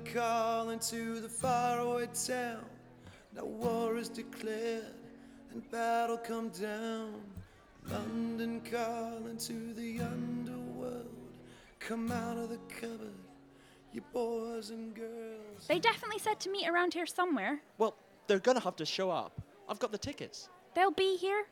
London calling to the faraway town. Now war is declared and battle come down. London calling to the underworld. Come out of the cupboard, you boys and girls. They definitely said to meet around here somewhere. Well, they're gonna have to show up. I've got the tickets. They'll be here.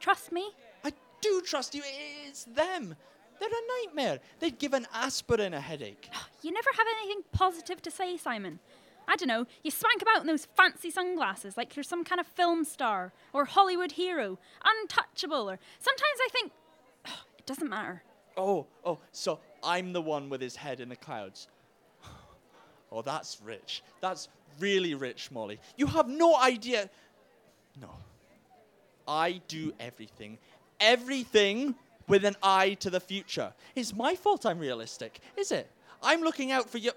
Trust me. I do trust you. It's them. They're a nightmare. They'd give an aspirin a headache. You never have anything positive to say, Simon. I don't know, you swank about in those fancy sunglasses like you're some kind of film star or Hollywood hero, untouchable, or sometimes I think it doesn't matter. Oh, oh, so I'm the one with his head in the clouds. Oh, that's rich. That's really rich, Molly. You have no idea. No. I do everything. Everything with an eye to the future. It's my fault I'm realistic, is it? I'm looking out for your.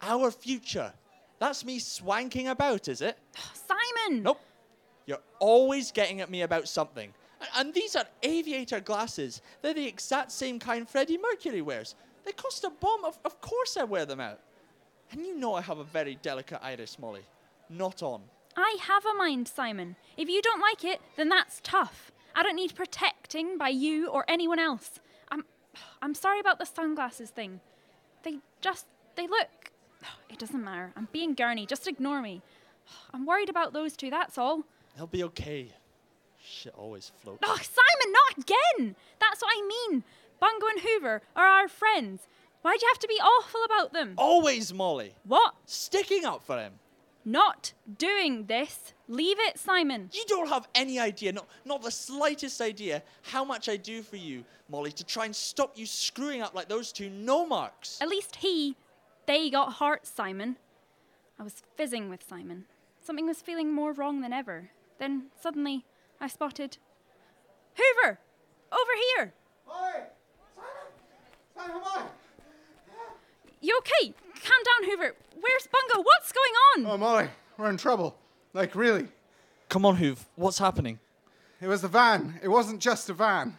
our future. That's me swanking about, is it? Simon! Nope. You're always getting at me about something. And these are aviator glasses. They're the exact same kind Freddie Mercury wears. They cost a bomb. Of, of course I wear them out. And you know I have a very delicate iris, Molly. Not on. I have a mind, Simon. If you don't like it, then that's tough. I don't need protecting by you or anyone else. I'm I'm sorry about the sunglasses thing. They just they look it doesn't matter. I'm being gurney, just ignore me. I'm worried about those two, that's all. They'll be okay. Shit always floats. Oh, Simon, not again! That's what I mean. Bungo and Hoover are our friends. Why'd you have to be awful about them? Always, Molly. What? Sticking up for him. Not doing this. Leave it, Simon. You don't have any idea, not, not the slightest idea, how much I do for you, Molly, to try and stop you screwing up like those two no marks. At least he, they got heart, Simon. I was fizzing with Simon. Something was feeling more wrong than ever. Then suddenly I spotted Hoover! Over here! Oi! Simon! Simon, come on! You okay? Calm down, Hoover. Where's Bungo? What's going on? Oh, Molly, we're in trouble. Like, really. Come on, Hoove. What's happening? It was the van. It wasn't just a van.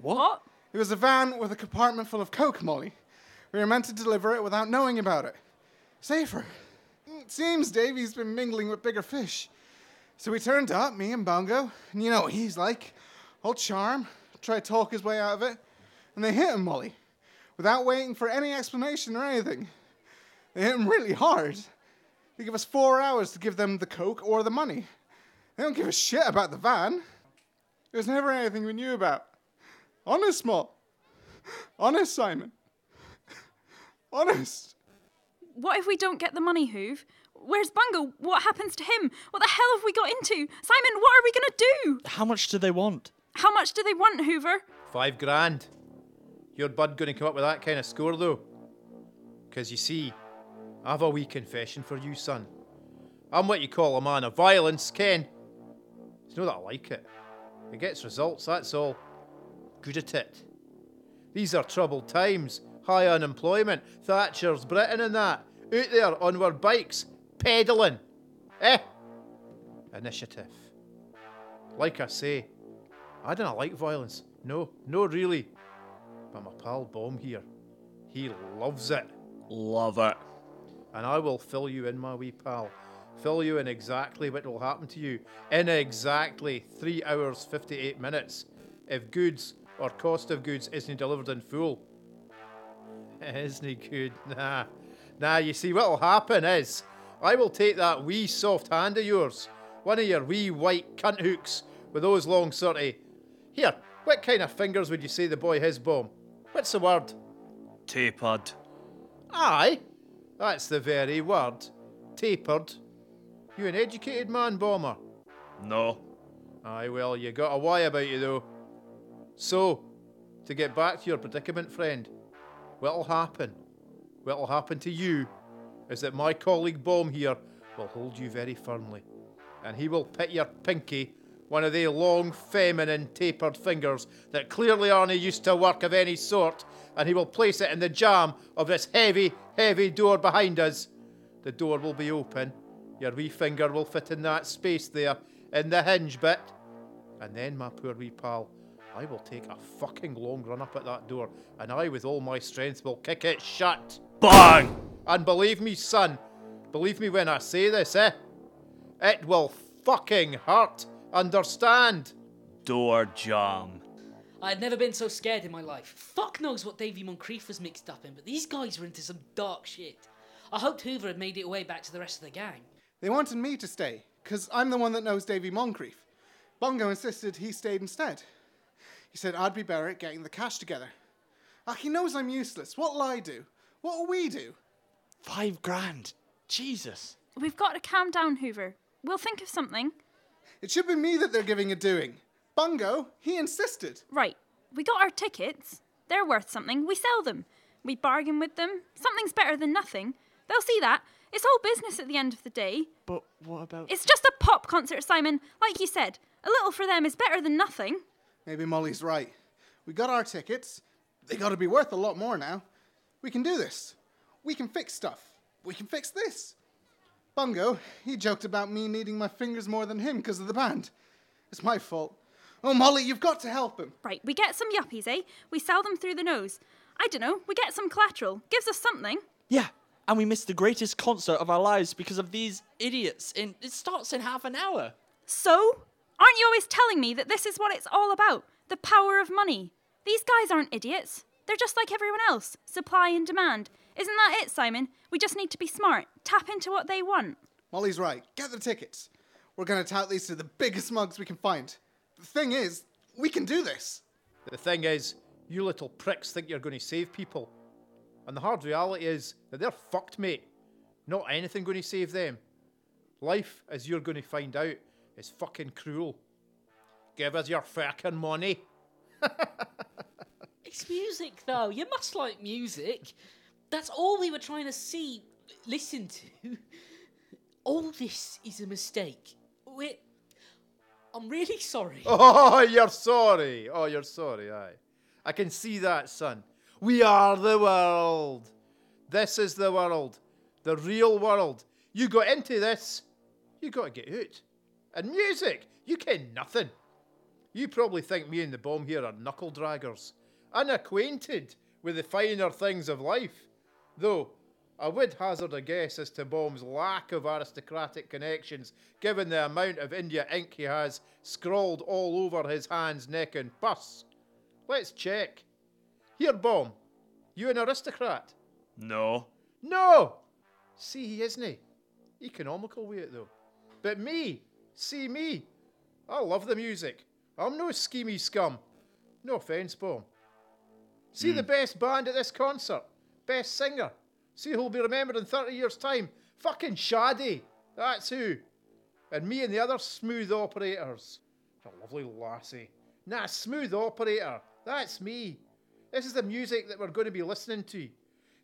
what? It was a van with a compartment full of coke, Molly. We were meant to deliver it without knowing about it. Safer. Mm, it seems Davy's been mingling with bigger fish. So we turned up, me and Bungo, and you know what he's like. All charm, try to talk his way out of it. And they hit him, Molly, without waiting for any explanation or anything. They hit him really hard. They give us four hours to give them the coke or the money. They don't give a shit about the van. It was never anything we knew about. Honest, Mo. Honest, Simon. Honest. What if we don't get the money, Hoove? Where's Bungle? What happens to him? What the hell have we got into? Simon, what are we gonna do? How much do they want? How much do they want, Hoover? Five grand. Your bud gonna come up with that kind of score though? Because you see, I've a wee confession for you, son. I'm what you call a man of violence, Ken. It's not that I like it. It gets results, that's all. Good at it. These are troubled times. High unemployment, Thatcher's Britain and that. Out there on our bikes, pedalling. Eh? Initiative. Like I say, I don't like violence. No, no, really. But my pal Bomb here, he loves it. Love it. And I will fill you in, my wee pal. Fill you in exactly what will happen to you in exactly 3 hours 58 minutes if goods or cost of goods isn't delivered in full. Isn't he good? Nah. Nah, you see, what'll happen is I will take that wee soft hand of yours, one of your wee white cunt hooks with those long sort of. Here, what kind of fingers would you say the boy has, Bomb? What's the word? Tapered. Aye, that's the very word. Tapered. You an educated man, Bomber? No. Aye, well, you got a why about you, though. So, to get back to your predicament, friend, what'll happen? What'll happen to you is that my colleague Bomb here will hold you very firmly, and he will pit your pinky, one of they long, feminine, tapered fingers that clearly aren't used to work of any sort, and he will place it in the jam of this heavy, heavy door behind us. The door will be open. Your wee finger will fit in that space there, in the hinge bit. And then, my poor wee pal, I will take a fucking long run up at that door, and I, with all my strength, will kick it shut. Bang! And believe me, son, believe me when I say this, eh? It will fucking hurt. Understand? Door jam. I had never been so scared in my life. Fuck knows what Davy Moncrief was mixed up in, but these guys were into some dark shit. I hoped Hoover had made it away back to the rest of the gang. They wanted me to stay, because I'm the one that knows Davy Moncrief. Bungo insisted he stayed instead. He said I'd be better at getting the cash together. Ah, he knows I'm useless. What'll I do? What'll we do? Five grand. Jesus. We've got to calm down, Hoover. We'll think of something. It should be me that they're giving a doing. Bungo, he insisted. Right, we got our tickets. They're worth something. We sell them. We bargain with them. Something's better than nothing. They'll see that. It's all business at the end of the day. But what about. It's just a pop concert, Simon. Like you said, a little for them is better than nothing. Maybe Molly's right. We got our tickets. They gotta be worth a lot more now. We can do this. We can fix stuff. We can fix this. Bungo, he joked about me needing my fingers more than him because of the band. It's my fault. Oh, Molly, you've got to help him. Right, we get some yuppies, eh? We sell them through the nose. I don't know, we get some collateral. Gives us something. Yeah, and we missed the greatest concert of our lives because of these idiots. In It starts in half an hour. So? Aren't you always telling me that this is what it's all about? The power of money. These guys aren't idiots. They're just like everyone else supply and demand. Isn't that it, Simon? We just need to be smart, tap into what they want. Molly's right. Get the tickets. We're going to tout these to the biggest mugs we can find. The thing is, we can do this. The thing is, you little pricks think you're going to save people. And the hard reality is that they're fucked, mate. Not anything going to save them. Life, as you're going to find out, is fucking cruel. Give us your fucking money. Music, though. You must like music. That's all we were trying to see, listen to. All this is a mistake. We're. I'm really sorry. Oh, you're sorry. Oh, you're sorry, aye. I can see that, son. We are the world. This is the world. The real world. You got into this, you got to get out. And music, you ken nothing. You probably think me and the bomb here are knuckle draggers, unacquainted with the finer things of life. Though, I would hazard a guess as to Bomb's lack of aristocratic connections, given the amount of India ink he has scrawled all over his hands, neck, and purse. Let's check. Here, Bomb, you an aristocrat? No. No! See, he isn't he? Economical with it, though. But me, see me. I love the music. I'm no schemy scum. No offence, Bomb. See the hmm. best band at this concert. Best singer. See who'll be remembered in 30 years' time. Fucking Sade. That's who. And me and the other smooth operators. A lovely lassie. Nah, smooth operator. That's me. This is the music that we're going to be listening to.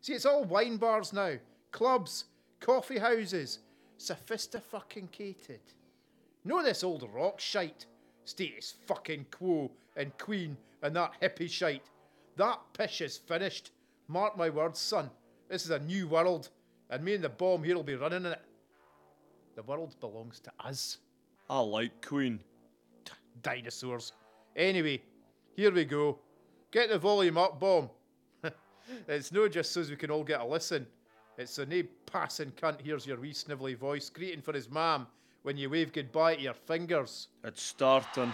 See, it's all wine bars now, clubs, coffee houses, sophisticated. Know this old rock shite, status fucking quo and queen and that hippie shite. That pish is finished. Mark my words, son. This is a new world, and me and the bomb here will be running in it. The world belongs to us. I like Queen. Dinosaurs. Anyway, here we go. Get the volume up, bomb. it's no just so's we can all get a listen. It's so nae passing cunt hears your wee snivelly voice greeting for his mam when you wave goodbye to your fingers. It's starting.